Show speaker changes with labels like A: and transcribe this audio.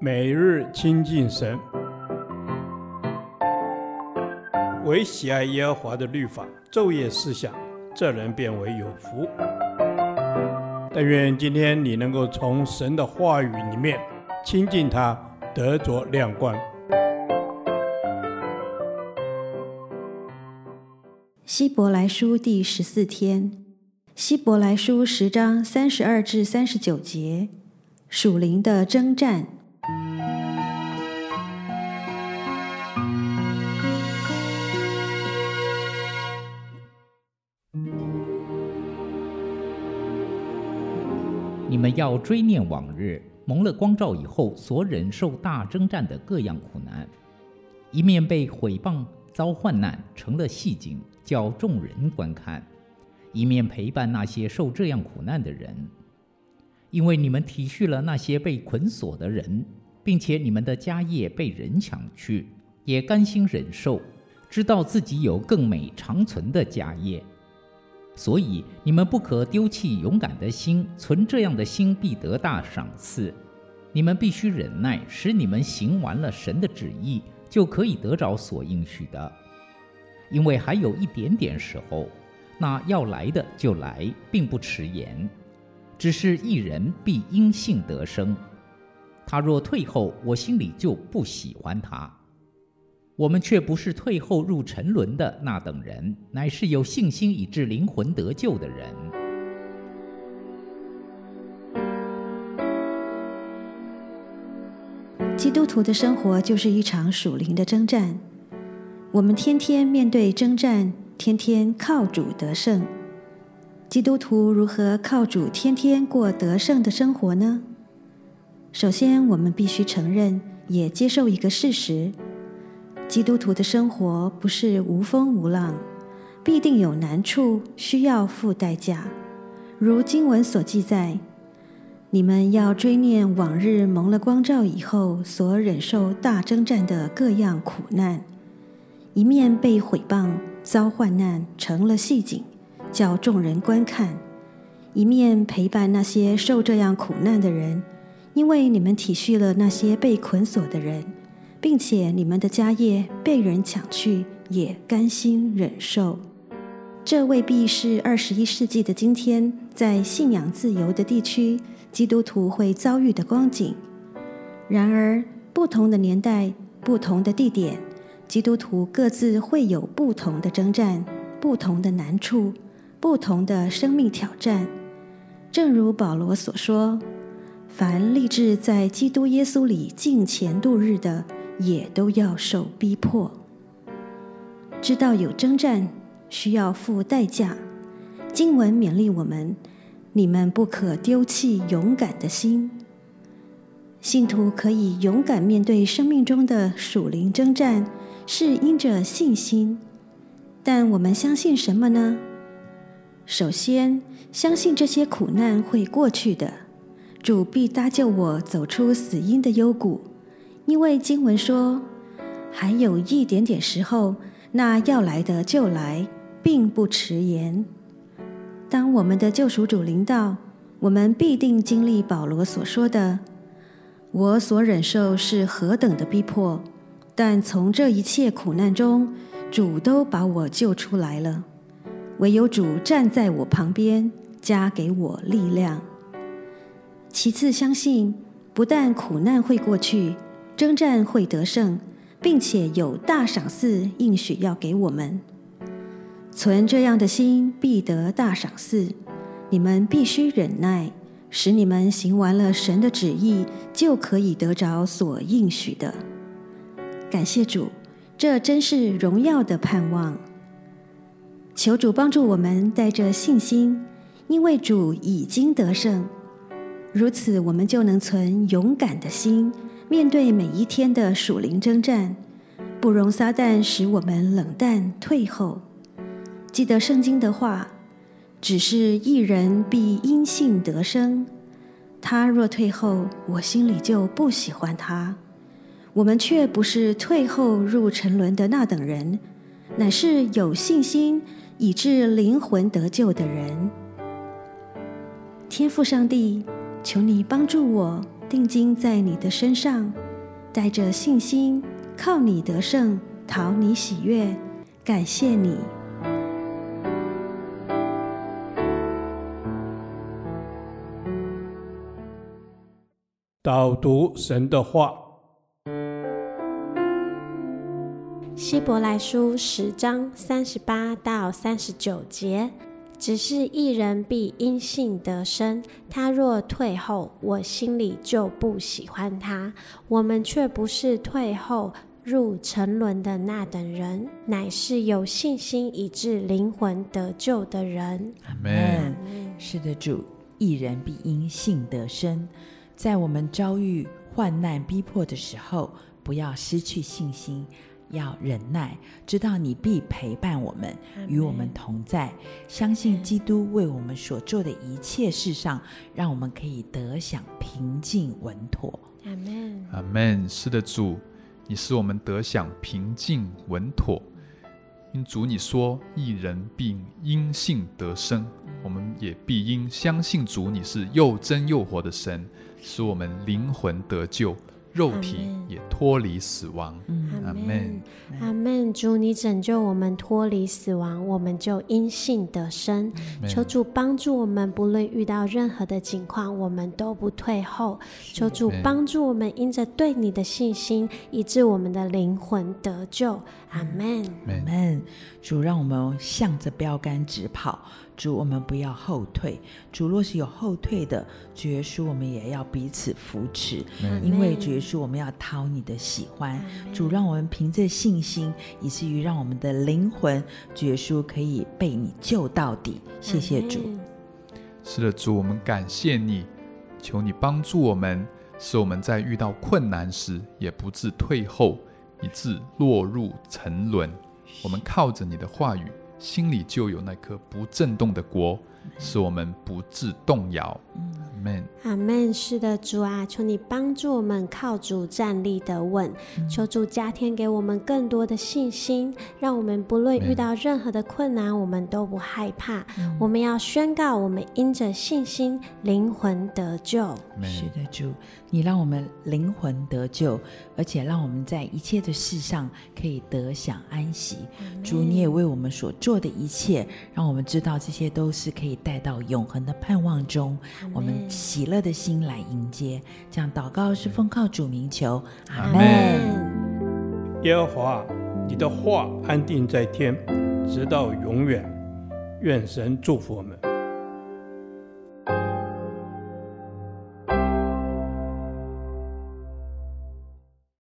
A: 每日亲近神，唯喜爱耶和华的律法，昼夜思想，这人便为有福。但愿今天你能够从神的话语里面亲近他，得着亮光。
B: 希伯来书第十四天，希伯来书十章三十二至三十九节，属灵的征战。
C: 你们要追念往日蒙了光照以后所忍受大征战的各样苦难，一面被毁谤遭患难，成了戏景。叫众人观看，一面陪伴那些受这样苦难的人，因为你们体恤了那些被捆锁的人，并且你们的家业被人抢去，也甘心忍受，知道自己有更美长存的家业，所以你们不可丢弃勇敢的心，存这样的心必得大赏赐。你们必须忍耐，使你们行完了神的旨意，就可以得着所应许的。因为还有一点点时候，那要来的就来，并不迟延。只是一人必因信得生。他若退后，我心里就不喜欢他。我们却不是退后入沉沦的那等人，乃是有信心以致灵魂得救的人。
B: 基督徒的生活就是一场属灵的征战。我们天天面对征战，天天靠主得胜。基督徒如何靠主天天过得胜的生活呢？首先，我们必须承认，也接受一个事实：基督徒的生活不是无风无浪，必定有难处，需要付代价。如经文所记载：“你们要追念往日蒙了光照以后所忍受大征战的各样苦难。”一面被毁谤、遭患难，成了戏景，叫众人观看；一面陪伴那些受这样苦难的人，因为你们体恤了那些被捆锁的人，并且你们的家业被人抢去，也甘心忍受。这未必是二十一世纪的今天，在信仰自由的地区，基督徒会遭遇的光景。然而，不同的年代、不同的地点。基督徒各自会有不同的征战、不同的难处、不同的生命挑战。正如保罗所说：“凡立志在基督耶稣里敬虔度日的，也都要受逼迫。”知道有征战，需要付代价。经文勉励我们：“你们不可丢弃勇敢的心。”信徒可以勇敢面对生命中的属灵征战。是因着信心，但我们相信什么呢？首先，相信这些苦难会过去的，主必搭救我走出死荫的幽谷。因为经文说，还有一点点时候，那要来的就来，并不迟延。当我们的救赎主临到，我们必定经历保罗所说的：“我所忍受是何等的逼迫。”但从这一切苦难中，主都把我救出来了。唯有主站在我旁边，加给我力量。其次，相信不但苦难会过去，征战会得胜，并且有大赏赐应许要给我们。存这样的心，必得大赏赐。你们必须忍耐，使你们行完了神的旨意，就可以得着所应许的。感谢主，这真是荣耀的盼望。求主帮助我们带着信心，因为主已经得胜。如此，我们就能存勇敢的心，面对每一天的属灵征战，不容撒旦使我们冷淡退后。记得圣经的话：只是一人必因信得生。他若退后，我心里就不喜欢他。我们却不是退后入沉沦的那等人，乃是有信心以致灵魂得救的人。天父上帝，求你帮助我，定睛在你的身上，带着信心，靠你得胜，讨你喜悦，感谢你。
A: 导读神的话，
D: 希伯来书十章三十八到三十九节，只是一人必因信得生。他若退后，我心里就不喜欢他。我们却不是退后入沉沦的那等人，乃是有信心以致灵魂得救的人。
E: 阿门。是的，主，一人必因信得生。在我们遭遇患难逼迫的时候，不要失去信心，要忍耐，知道你必陪伴我们，与我们同在。相信基督为我们所做的一切事上，让我们可以得享平静稳妥。
D: 阿门。
F: 阿门。是的，主，你使我们得享平静稳妥。因主你说，一人必因信得生，我们也必因相信主你是又真又活的神。使我们灵魂得救，肉体也脱离死亡。阿门，
D: 阿门。主，你拯救我们脱离死亡，我们就因信得生。求主帮助我们，不论遇到任何的境况，我们都不退后。求主帮助我们，因着对你的信心，以致我们的灵魂得救。阿门，
E: 阿门。主，让我们向着标杆直跑。主，我们不要后退。主，若是有后退的，主耶稣，我们也要彼此扶持。因为主耶稣，我们要讨你的喜欢。主，让我们凭着信心，以至于让我们的灵魂，主耶稣可以被你救到底。谢谢主。
F: 是的，主，我们感谢你，求你帮助我们，使我们在遇到困难时也不致退后，以致落入沉沦。我们靠着你的话语。心里就有那颗不震动的国，使我们不致动摇。阿门。
D: 阿门。是的，主啊，求你帮助我们靠主站立得稳。求主加添给我们更多的信心，让我们不论遇到任何的困难，我们都不害怕。我们要宣告，我们因着信心，灵魂得救。
E: 是的，主。你让我们灵魂得救，而且让我们在一切的事上可以得享安息。主，你也为我们所做的一切，让我们知道这些都是可以带到永恒的盼望中。我们喜乐的心来迎接。这样祷告是奉靠主名求，阿门。
A: 耶和华，你的话安定在天，直到永远。愿神祝福我们。